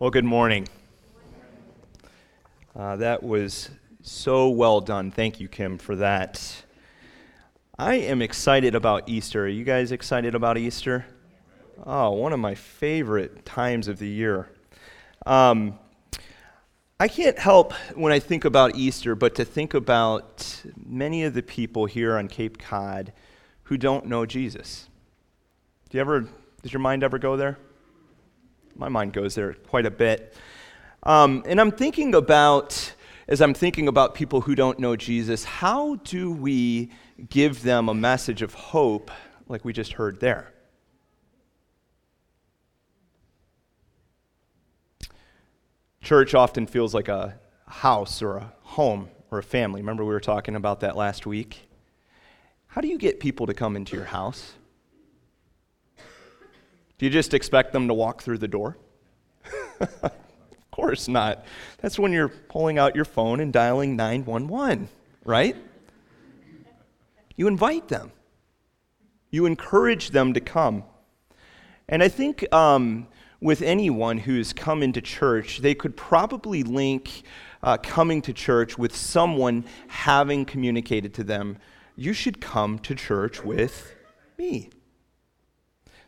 Well, good morning. Uh, that was so well done. Thank you, Kim, for that. I am excited about Easter. Are you guys excited about Easter? Oh, one of my favorite times of the year. Um, I can't help when I think about Easter but to think about many of the people here on Cape Cod who don't know Jesus. Do you ever, does your mind ever go there? My mind goes there quite a bit. Um, and I'm thinking about, as I'm thinking about people who don't know Jesus, how do we give them a message of hope like we just heard there? Church often feels like a house or a home or a family. Remember, we were talking about that last week? How do you get people to come into your house? Do you just expect them to walk through the door? of course not. That's when you're pulling out your phone and dialing 911, right? You invite them, you encourage them to come. And I think um, with anyone who's come into church, they could probably link uh, coming to church with someone having communicated to them, you should come to church with me.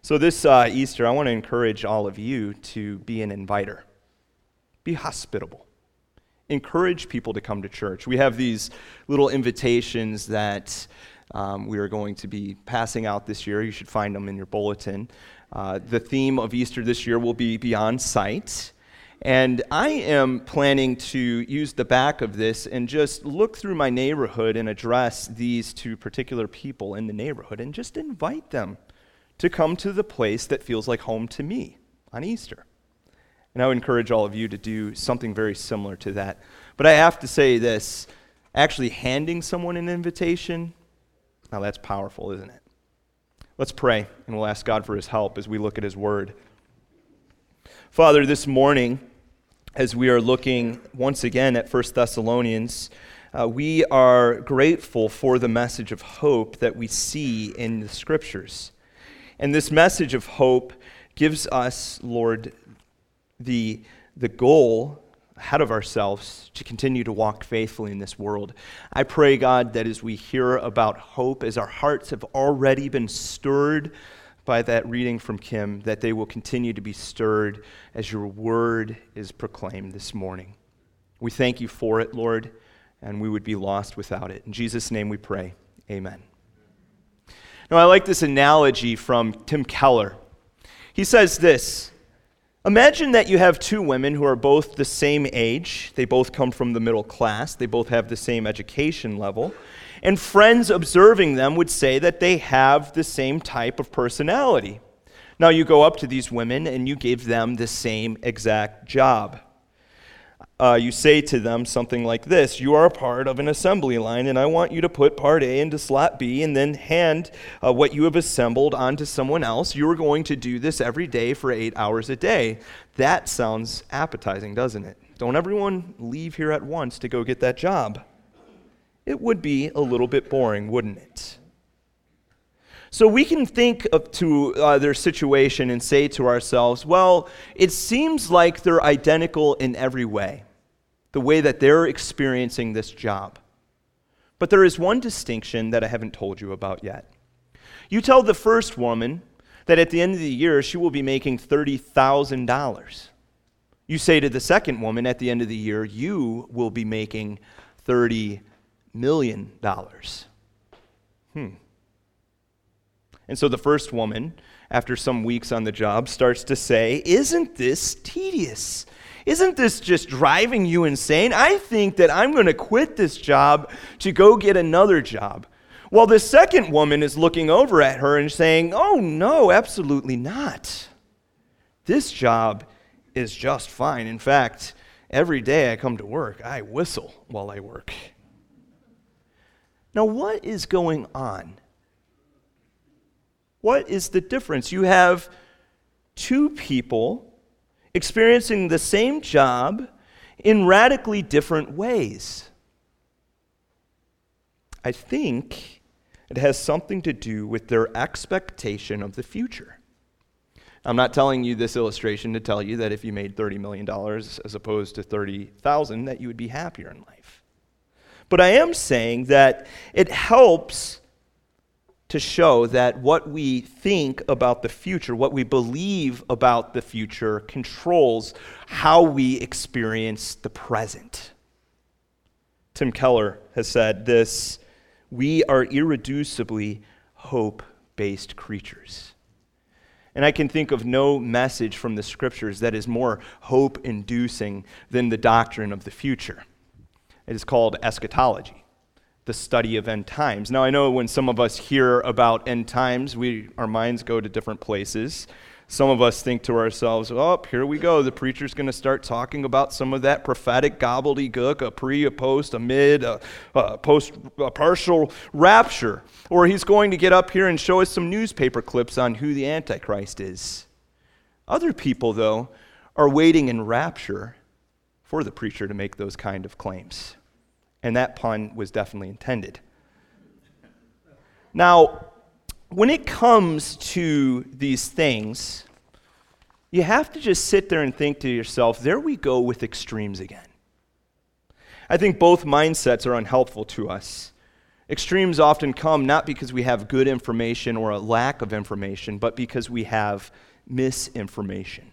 So, this uh, Easter, I want to encourage all of you to be an inviter, be hospitable, encourage people to come to church. We have these little invitations that um, we are going to be passing out this year. You should find them in your bulletin. Uh, the theme of Easter this year will be Beyond Sight. And I am planning to use the back of this and just look through my neighborhood and address these two particular people in the neighborhood and just invite them to come to the place that feels like home to me on Easter. And I would encourage all of you to do something very similar to that. But I have to say this actually handing someone an invitation, now that's powerful, isn't it? Let's pray, and we'll ask God for his help as we look at his word. Father, this morning, as we are looking once again at 1 Thessalonians, uh, we are grateful for the message of hope that we see in the scriptures. And this message of hope gives us, Lord, the, the goal ahead of ourselves to continue to walk faithfully in this world. I pray, God, that as we hear about hope, as our hearts have already been stirred by that reading from Kim, that they will continue to be stirred as your word is proclaimed this morning. We thank you for it, Lord, and we would be lost without it. In Jesus' name we pray. Amen. Now, I like this analogy from Tim Keller. He says this Imagine that you have two women who are both the same age, they both come from the middle class, they both have the same education level, and friends observing them would say that they have the same type of personality. Now, you go up to these women and you give them the same exact job uh, you say to them something like this You are a part of an assembly line, and I want you to put part A into slot B and then hand uh, what you have assembled onto someone else. You are going to do this every day for eight hours a day. That sounds appetizing, doesn't it? Don't everyone leave here at once to go get that job. It would be a little bit boring, wouldn't it? So we can think of to uh, their situation and say to ourselves, well, it seems like they're identical in every way the way that they're experiencing this job. But there is one distinction that I haven't told you about yet. You tell the first woman that at the end of the year she will be making $30,000. You say to the second woman at the end of the year, you will be making $30 million. Hmm. And so the first woman, after some weeks on the job, starts to say, Isn't this tedious? Isn't this just driving you insane? I think that I'm going to quit this job to go get another job. While the second woman is looking over at her and saying, Oh, no, absolutely not. This job is just fine. In fact, every day I come to work, I whistle while I work. Now, what is going on? What is the difference? You have two people experiencing the same job in radically different ways. I think it has something to do with their expectation of the future. I'm not telling you this illustration to tell you that if you made $30 million as opposed to 30,000 that you would be happier in life. But I am saying that it helps to show that what we think about the future, what we believe about the future controls how we experience the present. Tim Keller has said this, we are irreducibly hope-based creatures. And I can think of no message from the scriptures that is more hope inducing than the doctrine of the future. It is called eschatology, the study of end times. Now, I know when some of us hear about end times, we, our minds go to different places. Some of us think to ourselves, oh, here we go. The preacher's going to start talking about some of that prophetic gobbledygook, a pre, a post, a mid, a, a post, a partial rapture. Or he's going to get up here and show us some newspaper clips on who the Antichrist is. Other people, though, are waiting in rapture for the preacher to make those kind of claims. And that pun was definitely intended. Now, when it comes to these things, you have to just sit there and think to yourself, there we go with extremes again. I think both mindsets are unhelpful to us. Extremes often come not because we have good information or a lack of information, but because we have misinformation.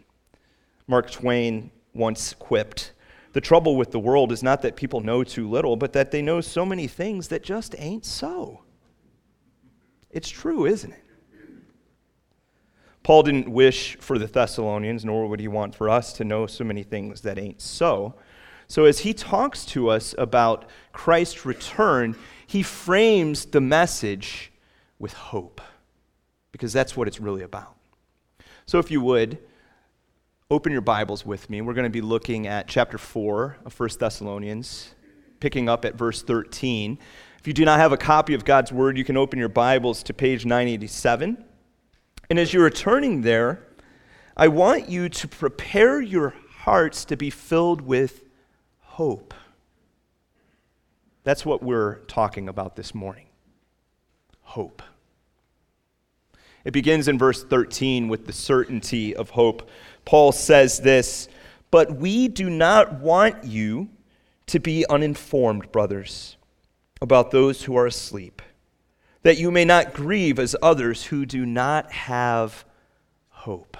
Mark Twain once quipped The trouble with the world is not that people know too little, but that they know so many things that just ain't so. It's true, isn't it? Paul didn't wish for the Thessalonians, nor would he want for us to know so many things that ain't so. So, as he talks to us about Christ's return, he frames the message with hope, because that's what it's really about. So, if you would, open your Bibles with me. We're going to be looking at chapter 4 of 1 Thessalonians, picking up at verse 13. If you do not have a copy of God's Word, you can open your Bibles to page 987. And as you're turning there, I want you to prepare your hearts to be filled with hope. That's what we're talking about this morning hope. It begins in verse 13 with the certainty of hope. Paul says this, but we do not want you to be uninformed, brothers about those who are asleep, that you may not grieve as others who do not have hope.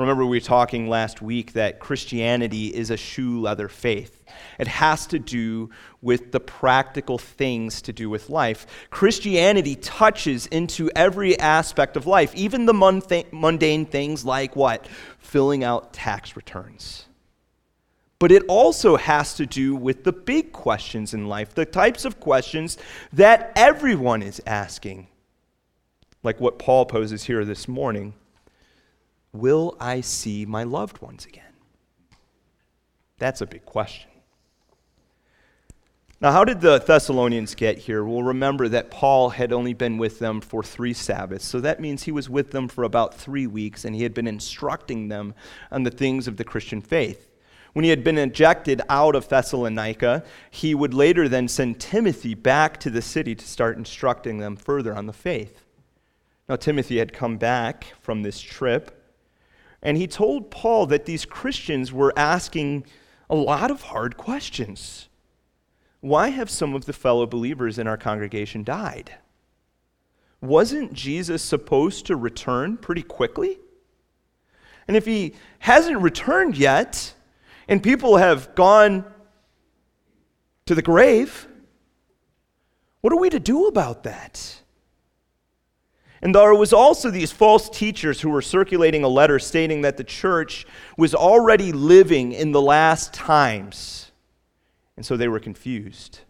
Remember, we were talking last week that Christianity is a shoe leather faith. It has to do with the practical things to do with life. Christianity touches into every aspect of life, even the mundane things like what? Filling out tax returns but it also has to do with the big questions in life, the types of questions that everyone is asking. Like what Paul poses here this morning Will I see my loved ones again? That's a big question. Now, how did the Thessalonians get here? Well, remember that Paul had only been with them for three Sabbaths, so that means he was with them for about three weeks, and he had been instructing them on the things of the Christian faith. When he had been ejected out of Thessalonica, he would later then send Timothy back to the city to start instructing them further on the faith. Now, Timothy had come back from this trip, and he told Paul that these Christians were asking a lot of hard questions. Why have some of the fellow believers in our congregation died? Wasn't Jesus supposed to return pretty quickly? And if he hasn't returned yet, and people have gone to the grave. What are we to do about that? And there was also these false teachers who were circulating a letter stating that the church was already living in the last times. And so they were confused.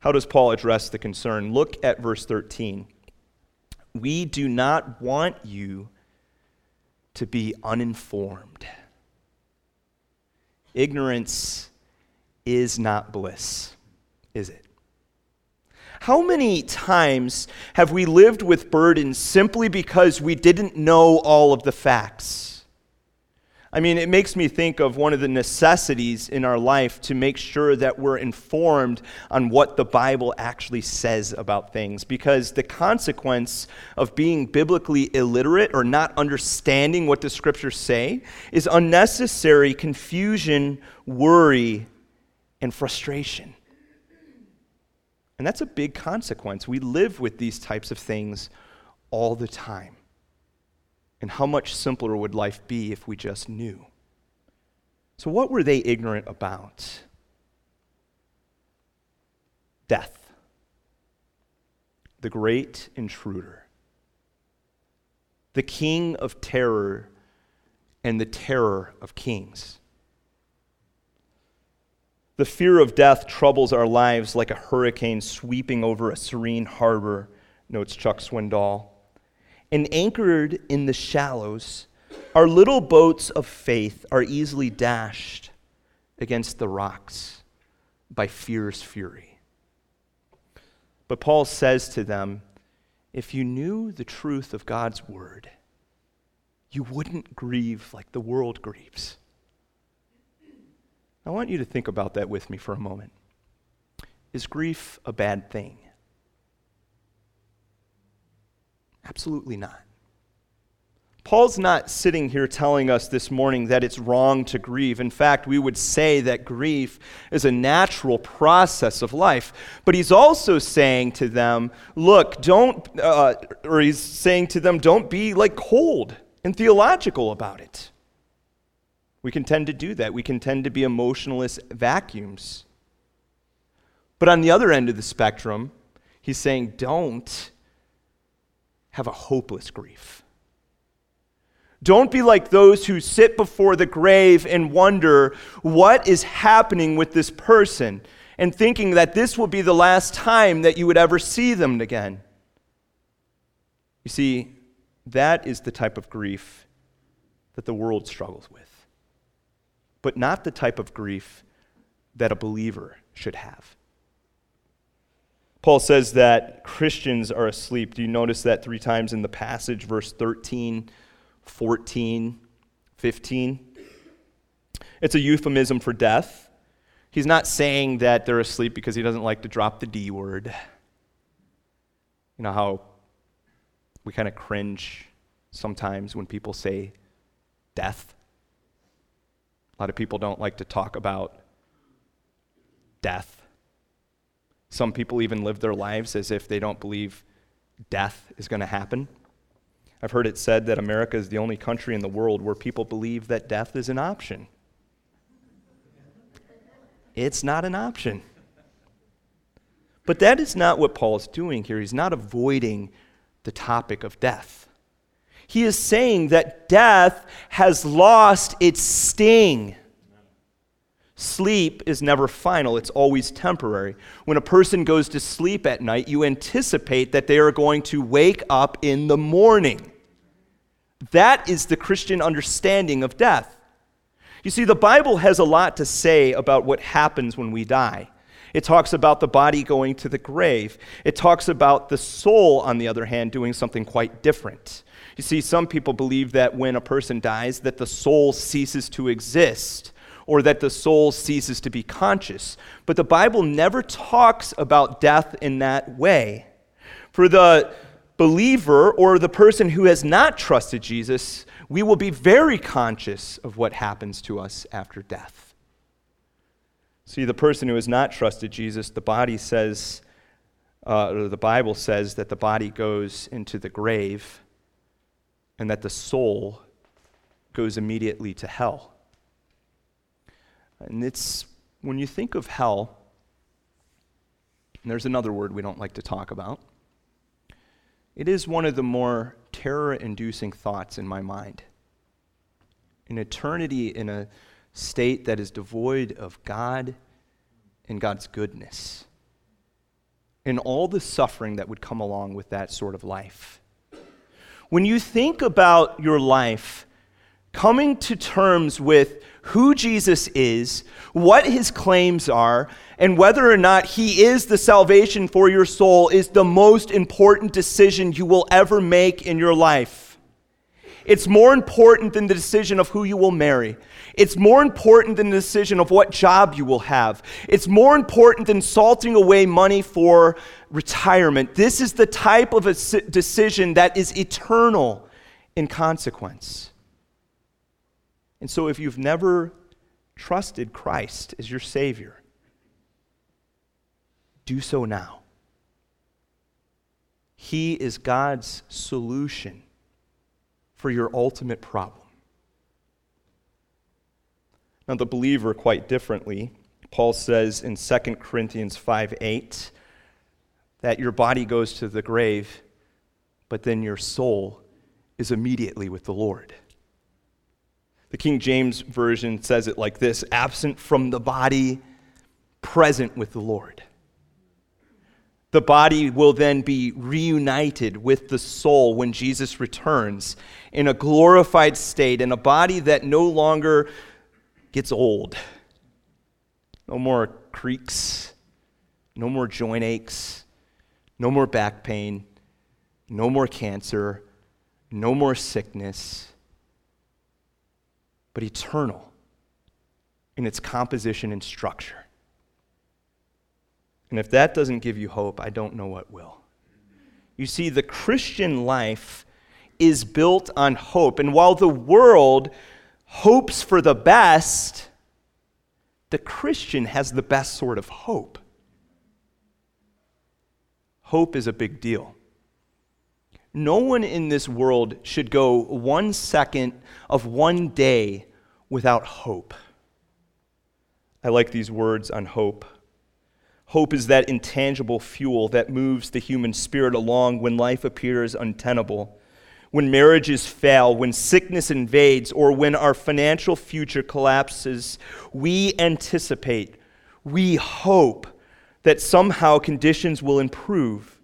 How does Paul address the concern? Look at verse 13. We do not want you to be uninformed. Ignorance is not bliss, is it? How many times have we lived with burdens simply because we didn't know all of the facts? I mean, it makes me think of one of the necessities in our life to make sure that we're informed on what the Bible actually says about things. Because the consequence of being biblically illiterate or not understanding what the scriptures say is unnecessary confusion, worry, and frustration. And that's a big consequence. We live with these types of things all the time. And how much simpler would life be if we just knew? So, what were they ignorant about? Death, the great intruder, the king of terror, and the terror of kings. The fear of death troubles our lives like a hurricane sweeping over a serene harbor, notes Chuck Swindoll and anchored in the shallows, our little boats of faith are easily dashed against the rocks by fear's fury. But Paul says to them, if you knew the truth of God's word, you wouldn't grieve like the world grieves. I want you to think about that with me for a moment. Is grief a bad thing? Absolutely not. Paul's not sitting here telling us this morning that it's wrong to grieve. In fact, we would say that grief is a natural process of life. But he's also saying to them, look, don't, uh, or he's saying to them, don't be like cold and theological about it. We can tend to do that. We can tend to be emotionless vacuums. But on the other end of the spectrum, he's saying, don't have a hopeless grief. Don't be like those who sit before the grave and wonder what is happening with this person and thinking that this will be the last time that you would ever see them again. You see, that is the type of grief that the world struggles with, but not the type of grief that a believer should have. Paul says that Christians are asleep. Do you notice that three times in the passage, verse 13, 14, 15? It's a euphemism for death. He's not saying that they're asleep because he doesn't like to drop the D word. You know how we kind of cringe sometimes when people say death? A lot of people don't like to talk about death. Some people even live their lives as if they don't believe death is going to happen. I've heard it said that America is the only country in the world where people believe that death is an option. It's not an option. But that is not what Paul is doing here. He's not avoiding the topic of death. He is saying that death has lost its sting. Sleep is never final, it's always temporary. When a person goes to sleep at night, you anticipate that they are going to wake up in the morning. That is the Christian understanding of death. You see, the Bible has a lot to say about what happens when we die. It talks about the body going to the grave. It talks about the soul, on the other hand, doing something quite different. You see, some people believe that when a person dies, that the soul ceases to exist or that the soul ceases to be conscious. But the Bible never talks about death in that way. For the believer or the person who has not trusted Jesus, we will be very conscious of what happens to us after death. See, the person who has not trusted Jesus, the body says, uh, or the Bible says that the body goes into the grave and that the soul goes immediately to hell. And it's when you think of hell, there's another word we don't like to talk about, it is one of the more terror inducing thoughts in my mind. An eternity in a state that is devoid of God and God's goodness, and all the suffering that would come along with that sort of life. When you think about your life, coming to terms with who Jesus is, what his claims are, and whether or not he is the salvation for your soul is the most important decision you will ever make in your life. It's more important than the decision of who you will marry. It's more important than the decision of what job you will have. It's more important than salting away money for retirement. This is the type of a decision that is eternal in consequence. And so, if you've never trusted Christ as your Savior, do so now. He is God's solution for your ultimate problem. Now, the believer, quite differently, Paul says in 2 Corinthians 5 8, that your body goes to the grave, but then your soul is immediately with the Lord. The King James Version says it like this absent from the body, present with the Lord. The body will then be reunited with the soul when Jesus returns in a glorified state, in a body that no longer gets old. No more creaks, no more joint aches, no more back pain, no more cancer, no more sickness, but eternal in its composition and structure. And if that doesn't give you hope, I don't know what will. You see, the Christian life is built on hope. And while the world hopes for the best, the Christian has the best sort of hope. Hope is a big deal. No one in this world should go one second of one day without hope. I like these words on hope. Hope is that intangible fuel that moves the human spirit along when life appears untenable, when marriages fail, when sickness invades, or when our financial future collapses. We anticipate, we hope that somehow conditions will improve.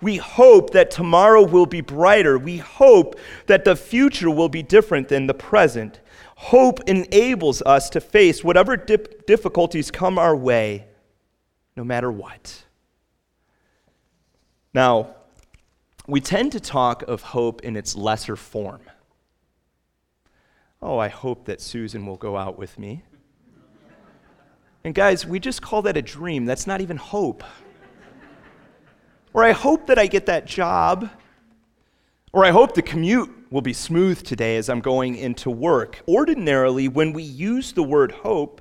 We hope that tomorrow will be brighter. We hope that the future will be different than the present. Hope enables us to face whatever dip- difficulties come our way no matter what. Now, we tend to talk of hope in its lesser form. Oh, I hope that Susan will go out with me. And guys, we just call that a dream. That's not even hope. Or I hope that I get that job. Or I hope the commute will be smooth today as I'm going into work. Ordinarily, when we use the word hope,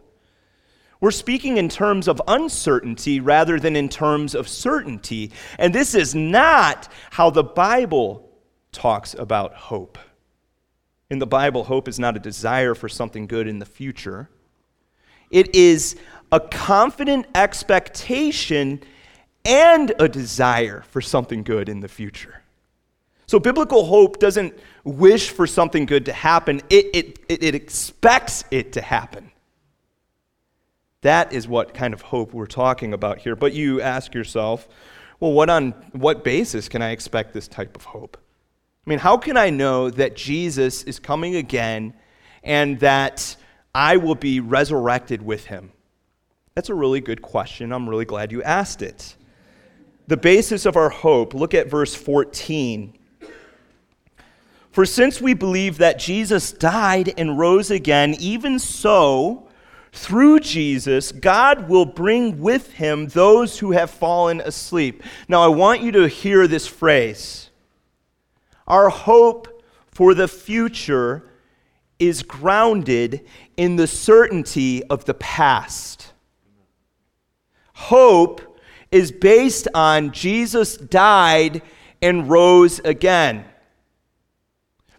we're speaking in terms of uncertainty rather than in terms of certainty. And this is not how the Bible talks about hope. In the Bible, hope is not a desire for something good in the future, it is a confident expectation and a desire for something good in the future. So, biblical hope doesn't wish for something good to happen, it, it, it, expects it to happen. That is what kind of hope we're talking about here. But you ask yourself, well, what on what basis can I expect this type of hope? I mean, how can I know that Jesus is coming again and that I will be resurrected with him? That's a really good question. I'm really glad you asked it. The basis of our hope, look at verse 14. For since we believe that Jesus died and rose again, even so, through Jesus, God will bring with him those who have fallen asleep. Now, I want you to hear this phrase. Our hope for the future is grounded in the certainty of the past. Hope is based on Jesus died and rose again.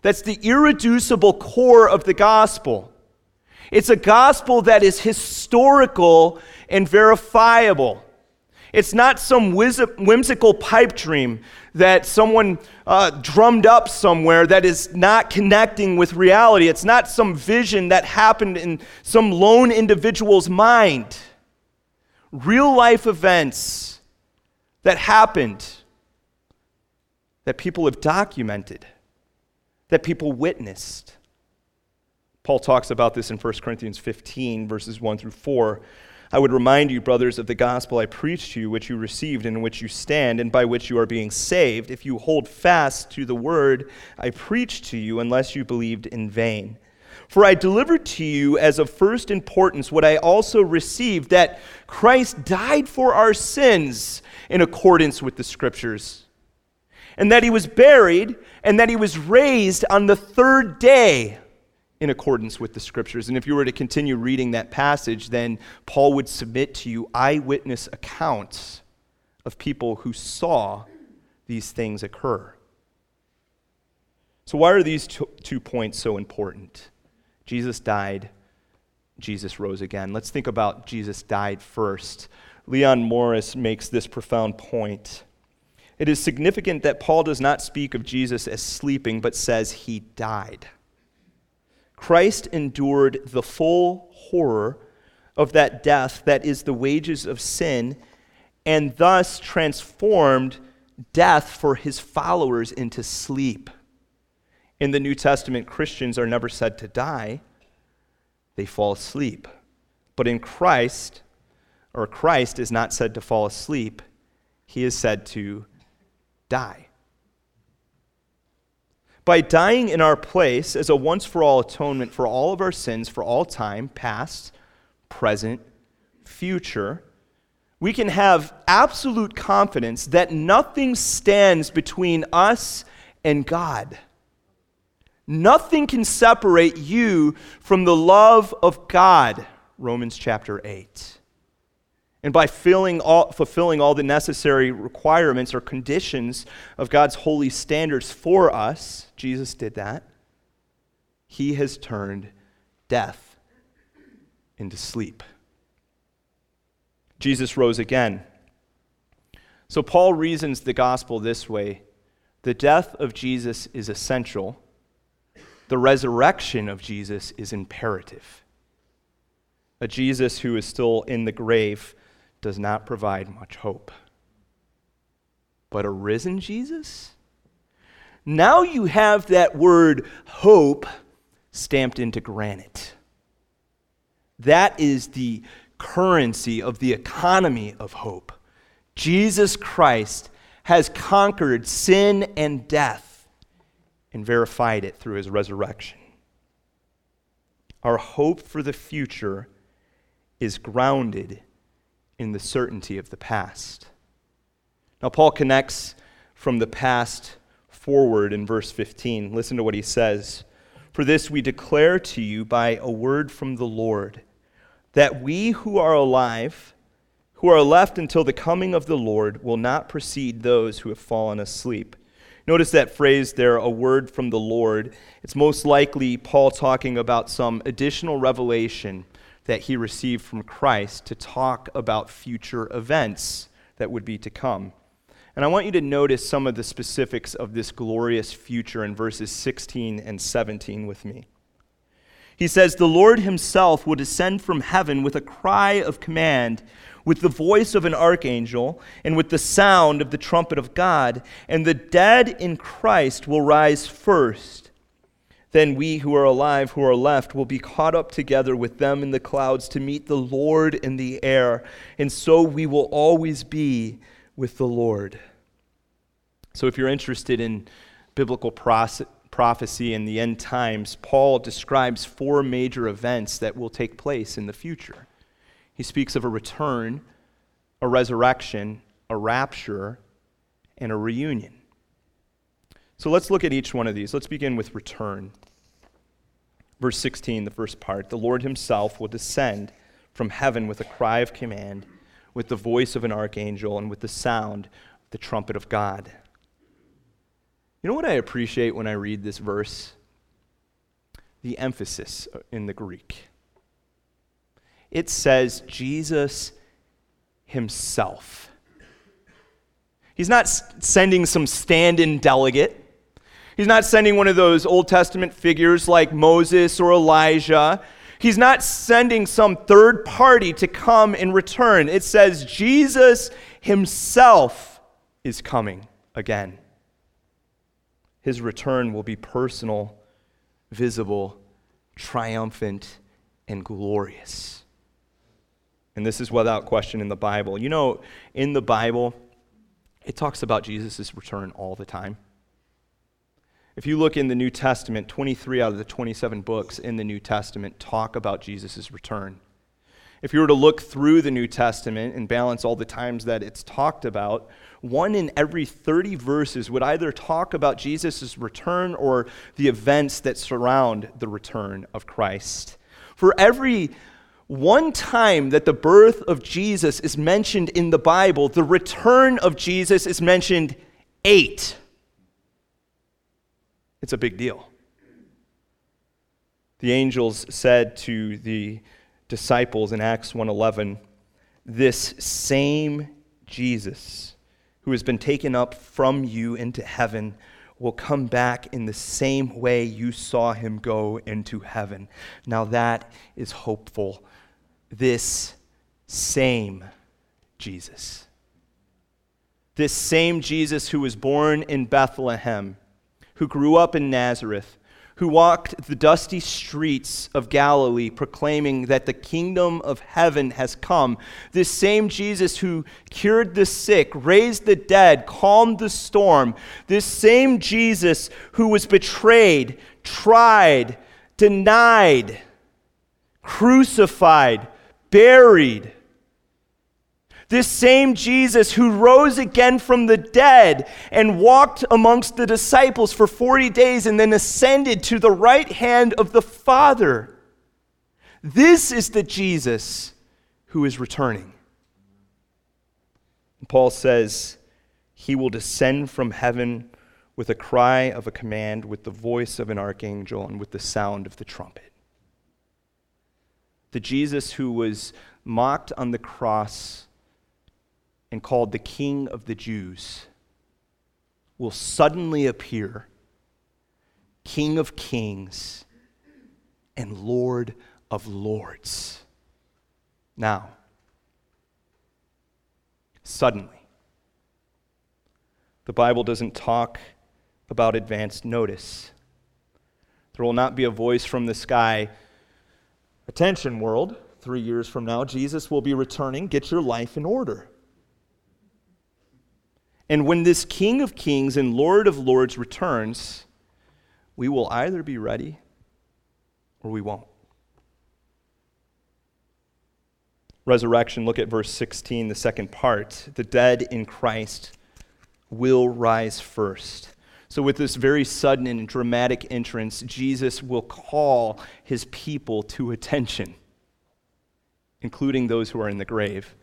That's the irreducible core of the gospel. It's a gospel that is historical and verifiable. It's not some whimsical pipe dream that someone uh, drummed up somewhere that is not connecting with reality. It's not some vision that happened in some lone individual's mind. Real life events that happened, that people have documented, that people witnessed. Paul talks about this in 1 Corinthians 15, verses 1 through 4. I would remind you, brothers, of the gospel I preached to you, which you received, and in which you stand, and by which you are being saved, if you hold fast to the word I preached to you, unless you believed in vain. For I delivered to you as of first importance what I also received that Christ died for our sins in accordance with the Scriptures, and that he was buried, and that he was raised on the third day in accordance with the scriptures. And if you were to continue reading that passage, then Paul would submit to you eyewitness accounts of people who saw these things occur. So, why are these two points so important? Jesus died, Jesus rose again. Let's think about Jesus died first. Leon Morris makes this profound point. It is significant that Paul does not speak of Jesus as sleeping, but says he died. Christ endured the full horror of that death that is the wages of sin, and thus transformed death for his followers into sleep. In the New Testament, Christians are never said to die, they fall asleep. But in Christ, or Christ is not said to fall asleep, he is said to die by dying in our place as a once for all atonement for all of our sins for all time, past, present, future, we can have absolute confidence that nothing stands between us and God. Nothing can separate you from the love of God. Romans chapter 8. And by all, fulfilling all the necessary requirements or conditions of God's holy standards for us, Jesus did that. He has turned death into sleep. Jesus rose again. So Paul reasons the gospel this way the death of Jesus is essential, the resurrection of Jesus is imperative. A Jesus who is still in the grave does not provide much hope. But a risen Jesus? Now you have that word hope stamped into granite. That is the currency of the economy of hope. Jesus Christ has conquered sin and death and verified it through his resurrection. Our hope for the future is grounded in the certainty of the past. Now, Paul connects from the past forward in verse 15. Listen to what he says. For this we declare to you by a word from the Lord, that we who are alive, who are left until the coming of the Lord, will not precede those who have fallen asleep. Notice that phrase there, a word from the Lord. It's most likely Paul talking about some additional revelation that he received from Christ to talk about future events that would be to come. And I want you to notice some of the specifics of this glorious future in verses 16 and 17 with me. He says, The Lord himself will descend from heaven with a cry of command, with the voice of an archangel, and with the sound of the trumpet of God, and the dead in Christ will rise first. Then we who are alive, who are left, will be caught up together with them in the clouds to meet the Lord in the air. And so we will always be with the Lord. So if you're interested in biblical prophecy and the end times, Paul describes four major events that will take place in the future. He speaks of a return, a resurrection, a rapture, and a reunion. So let's look at each one of these. Let's begin with return. Verse 16, the first part The Lord himself will descend from heaven with a cry of command, with the voice of an archangel, and with the sound of the trumpet of God. You know what I appreciate when I read this verse? The emphasis in the Greek. It says Jesus himself. He's not sending some stand in delegate. He's not sending one of those Old Testament figures like Moses or Elijah. He's not sending some third party to come and return. It says Jesus himself is coming again. His return will be personal, visible, triumphant, and glorious. And this is without question in the Bible. You know, in the Bible, it talks about Jesus' return all the time. If you look in the New Testament, 23 out of the 27 books in the New Testament talk about Jesus' return. If you were to look through the New Testament and balance all the times that it's talked about, one in every 30 verses would either talk about Jesus' return or the events that surround the return of Christ. For every one time that the birth of Jesus is mentioned in the Bible, the return of Jesus is mentioned eight. It's a big deal. The angels said to the disciples in Acts 1:11, "This same Jesus who has been taken up from you into heaven will come back in the same way you saw him go into heaven." Now that is hopeful this same Jesus. This same Jesus who was born in Bethlehem, who grew up in Nazareth, who walked the dusty streets of Galilee proclaiming that the kingdom of heaven has come. This same Jesus who cured the sick, raised the dead, calmed the storm. This same Jesus who was betrayed, tried, denied, crucified, buried. This same Jesus who rose again from the dead and walked amongst the disciples for 40 days and then ascended to the right hand of the Father. This is the Jesus who is returning. Paul says, He will descend from heaven with a cry of a command, with the voice of an archangel, and with the sound of the trumpet the Jesus who was mocked on the cross and called the King of the Jews, will suddenly appear King of Kings and Lord of Lords. Now, suddenly. The Bible doesn't talk about advanced notice. There will not be a voice from the sky Attention, world. Three years from now, Jesus will be returning. Get your life in order. And when this King of Kings and Lord of Lords returns, we will either be ready or we won't. Resurrection, look at verse 16, the second part. The dead in Christ will rise first. So, with this very sudden and dramatic entrance, Jesus will call his people to attention, including those who are in the grave.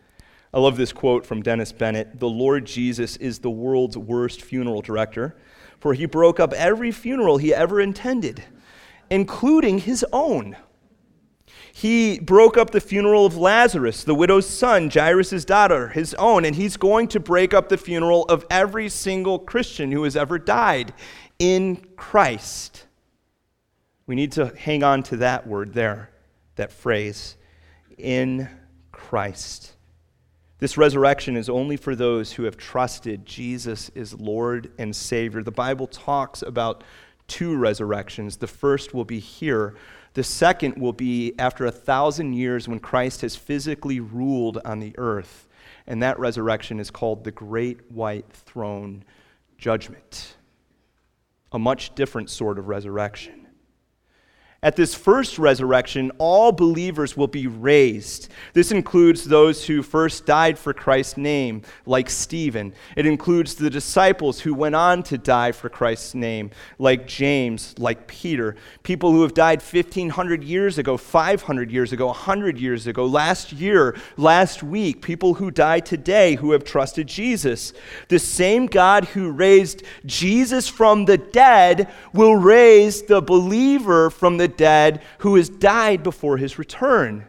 I love this quote from Dennis Bennett The Lord Jesus is the world's worst funeral director, for he broke up every funeral he ever intended, including his own. He broke up the funeral of Lazarus, the widow's son, Jairus' daughter, his own, and he's going to break up the funeral of every single Christian who has ever died in Christ. We need to hang on to that word there, that phrase, in Christ. This resurrection is only for those who have trusted Jesus is Lord and Savior. The Bible talks about two resurrections. The first will be here the second will be after a thousand years when Christ has physically ruled on the earth. And that resurrection is called the Great White Throne Judgment. A much different sort of resurrection. At this first resurrection, all believers will be raised. This includes those who first died for Christ's name, like Stephen. It includes the disciples who went on to die for Christ's name, like James, like Peter. People who have died 1,500 years ago, 500 years ago, 100 years ago, last year, last week. People who die today who have trusted Jesus. The same God who raised Jesus from the dead will raise the believer from the dead who has died before his return.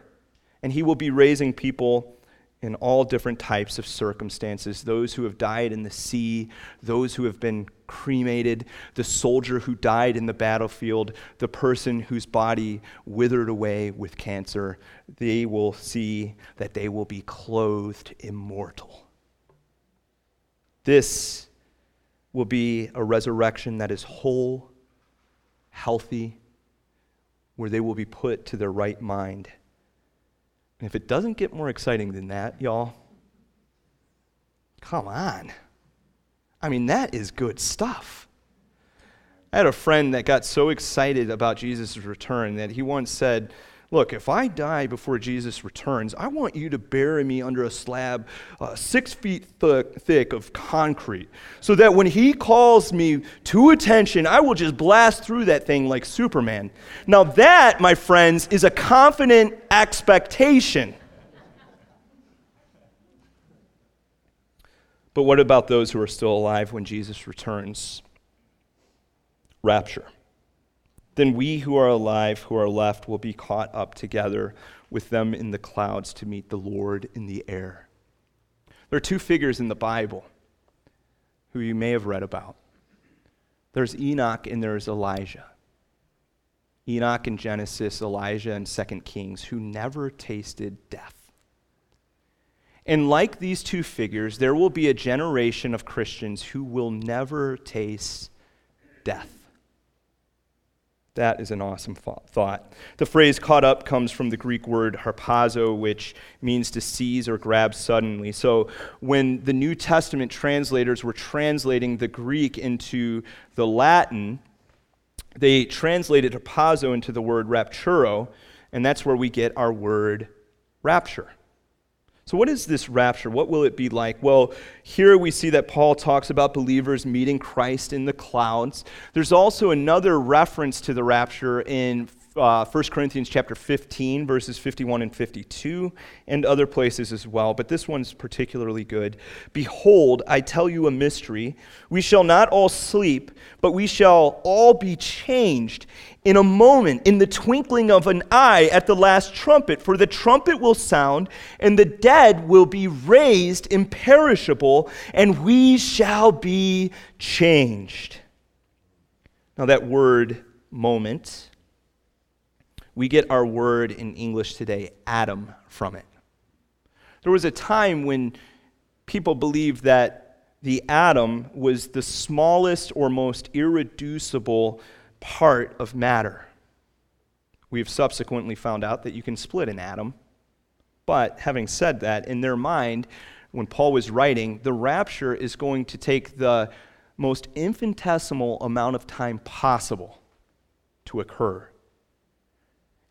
And he will be raising people in all different types of circumstances those who have died in the sea, those who have been cremated, the soldier who died in the battlefield, the person whose body withered away with cancer. They will see that they will be clothed immortal. This will be a resurrection that is whole, healthy, where they will be put to their right mind. And if it doesn't get more exciting than that, y'all, come on. I mean, that is good stuff. I had a friend that got so excited about Jesus' return that he once said, Look, if I die before Jesus returns, I want you to bury me under a slab uh, six feet th- thick of concrete so that when he calls me to attention, I will just blast through that thing like Superman. Now, that, my friends, is a confident expectation. But what about those who are still alive when Jesus returns? Rapture then we who are alive, who are left, will be caught up together with them in the clouds to meet the Lord in the air. There are two figures in the Bible who you may have read about there's Enoch and there's Elijah. Enoch in Genesis, Elijah in 2 Kings, who never tasted death. And like these two figures, there will be a generation of Christians who will never taste death. That is an awesome thought. The phrase caught up comes from the Greek word harpazo, which means to seize or grab suddenly. So when the New Testament translators were translating the Greek into the Latin, they translated harpazo into the word rapturo, and that's where we get our word rapture. So, what is this rapture? What will it be like? Well, here we see that Paul talks about believers meeting Christ in the clouds. There's also another reference to the rapture in uh, 1 Corinthians chapter 15, verses 51 and 52, and other places as well, but this one's particularly good. Behold, I tell you a mystery. We shall not all sleep, but we shall all be changed in a moment, in the twinkling of an eye at the last trumpet. For the trumpet will sound, and the dead will be raised imperishable, and we shall be changed. Now, that word moment we get our word in English today, atom, from it. There was a time when people believed that the atom was the smallest or most irreducible part of matter. We've subsequently found out that you can split an atom. But having said that, in their mind, when Paul was writing, the rapture is going to take the most infinitesimal amount of time possible to occur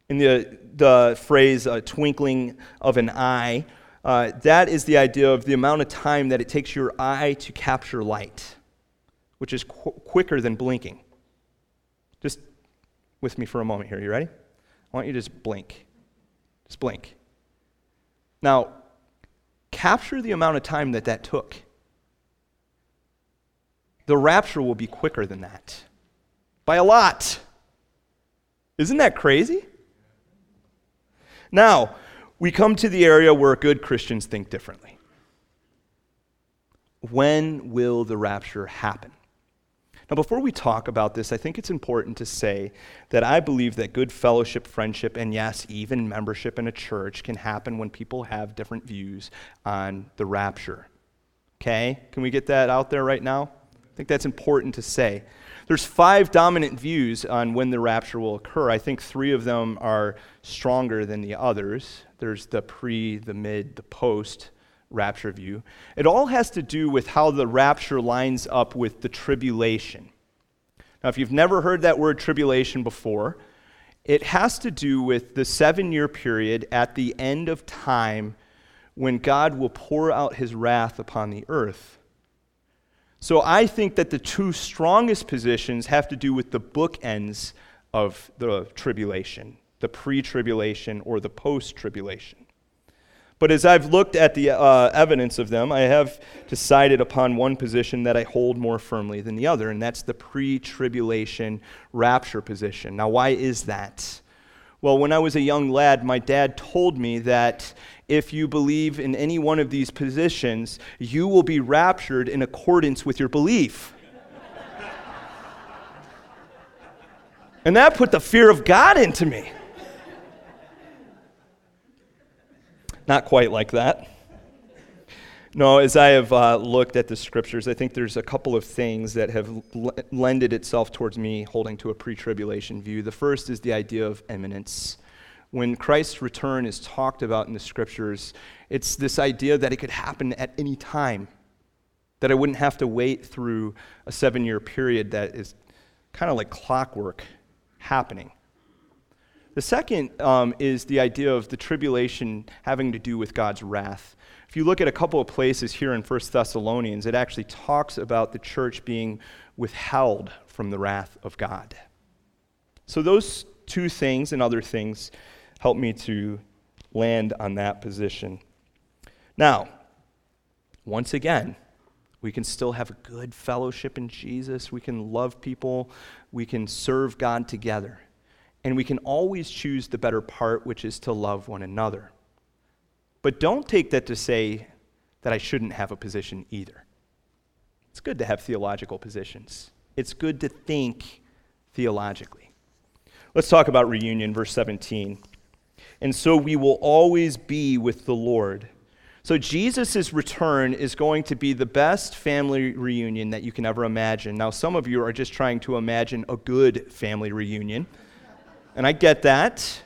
in the, the phrase uh, twinkling of an eye, uh, that is the idea of the amount of time that it takes your eye to capture light, which is qu- quicker than blinking. Just with me for a moment here. You ready? I want you to just blink. Just blink. Now, capture the amount of time that that took. The rapture will be quicker than that by a lot. Isn't that crazy? Now, we come to the area where good Christians think differently. When will the rapture happen? Now, before we talk about this, I think it's important to say that I believe that good fellowship, friendship, and yes, even membership in a church can happen when people have different views on the rapture. Okay? Can we get that out there right now? I think that's important to say. There's five dominant views on when the rapture will occur. I think three of them are stronger than the others. There's the pre, the mid, the post rapture view. It all has to do with how the rapture lines up with the tribulation. Now, if you've never heard that word tribulation before, it has to do with the seven year period at the end of time when God will pour out his wrath upon the earth. So I think that the two strongest positions have to do with the bookends of the tribulation, the pre tribulation or the post tribulation. But as I've looked at the uh, evidence of them, I have decided upon one position that I hold more firmly than the other, and that's the pre tribulation rapture position. Now, why is that? Well, when I was a young lad, my dad told me that if you believe in any one of these positions, you will be raptured in accordance with your belief. and that put the fear of God into me. Not quite like that. No, as I have uh, looked at the scriptures, I think there's a couple of things that have l- lended itself towards me holding to a pre tribulation view. The first is the idea of imminence when Christ's return is talked about in the scriptures, it's this idea that it could happen at any time, that I wouldn't have to wait through a seven year period that is kind of like clockwork happening. The second um, is the idea of the tribulation having to do with God's wrath. If you look at a couple of places here in 1 Thessalonians, it actually talks about the church being withheld from the wrath of God. So, those two things and other things help me to land on that position. Now, once again, we can still have a good fellowship in Jesus. We can love people. We can serve God together. And we can always choose the better part, which is to love one another. But don't take that to say that I shouldn't have a position either. It's good to have theological positions, it's good to think theologically. Let's talk about reunion, verse 17. And so we will always be with the Lord. So Jesus' return is going to be the best family reunion that you can ever imagine. Now, some of you are just trying to imagine a good family reunion, and I get that.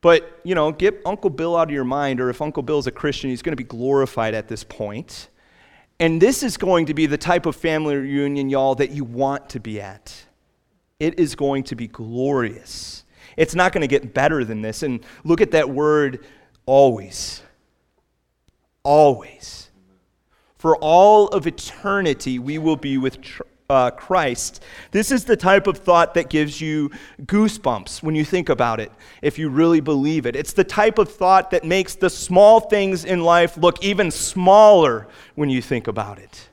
But, you know, get Uncle Bill out of your mind, or if Uncle Bill's a Christian, he's going to be glorified at this point. And this is going to be the type of family reunion, y'all, that you want to be at. It is going to be glorious. It's not going to get better than this. And look at that word always. Always. For all of eternity, we will be with uh, Christ. This is the type of thought that gives you goosebumps when you think about it, if you really believe it. It's the type of thought that makes the small things in life look even smaller when you think about it.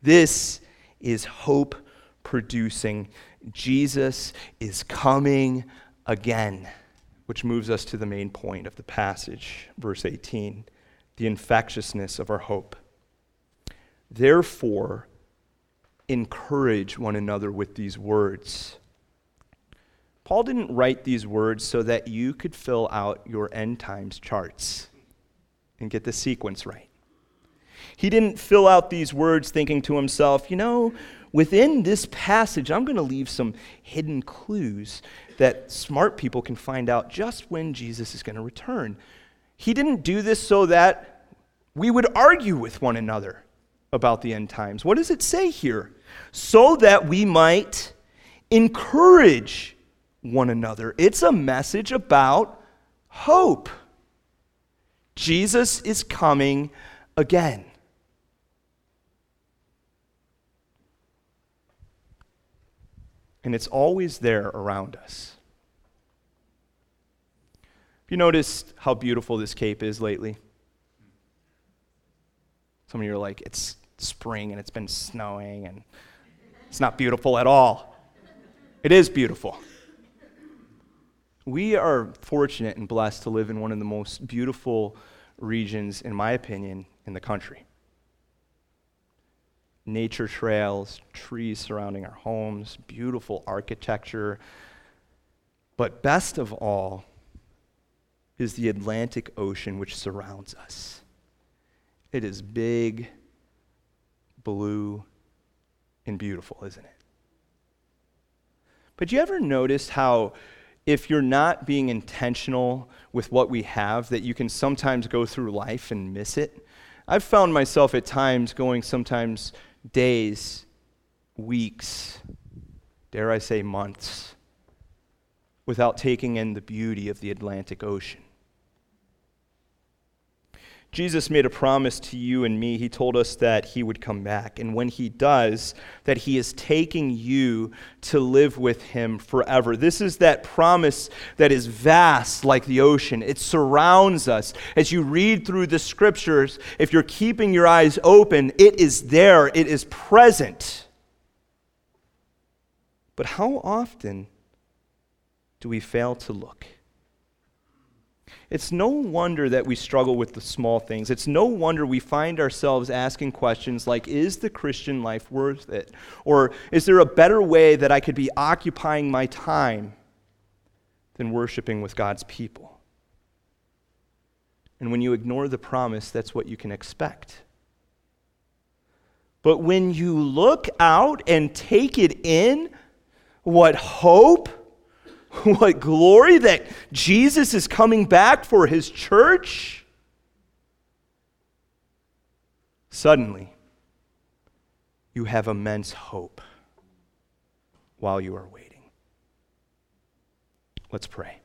This is hope producing Jesus is coming again, which moves us to the main point of the passage, verse 18 the infectiousness of our hope. Therefore, encourage one another with these words. Paul didn't write these words so that you could fill out your end times charts and get the sequence right. He didn't fill out these words thinking to himself, you know, within this passage, I'm going to leave some hidden clues that smart people can find out just when Jesus is going to return. He didn't do this so that we would argue with one another about the end times. What does it say here? So that we might encourage one another. It's a message about hope. Jesus is coming again. and it's always there around us. Have you noticed how beautiful this cape is lately? Some of you are like, it's spring and it's been snowing and it's not beautiful at all. It is beautiful. We are fortunate and blessed to live in one of the most beautiful regions, in my opinion, in the country nature trails, trees surrounding our homes, beautiful architecture. But best of all is the Atlantic Ocean, which surrounds us. It is big, blue, and beautiful, isn't it? But you ever notice how if you're not being intentional with what we have, that you can sometimes go through life and miss it? I've found myself at times going sometimes days, weeks, dare I say months, without taking in the beauty of the Atlantic Ocean. Jesus made a promise to you and me. He told us that he would come back. And when he does, that he is taking you to live with him forever. This is that promise that is vast like the ocean. It surrounds us. As you read through the scriptures, if you're keeping your eyes open, it is there, it is present. But how often do we fail to look? It's no wonder that we struggle with the small things. It's no wonder we find ourselves asking questions like Is the Christian life worth it? Or is there a better way that I could be occupying my time than worshiping with God's people? And when you ignore the promise, that's what you can expect. But when you look out and take it in, what hope What glory that Jesus is coming back for his church. Suddenly, you have immense hope while you are waiting. Let's pray.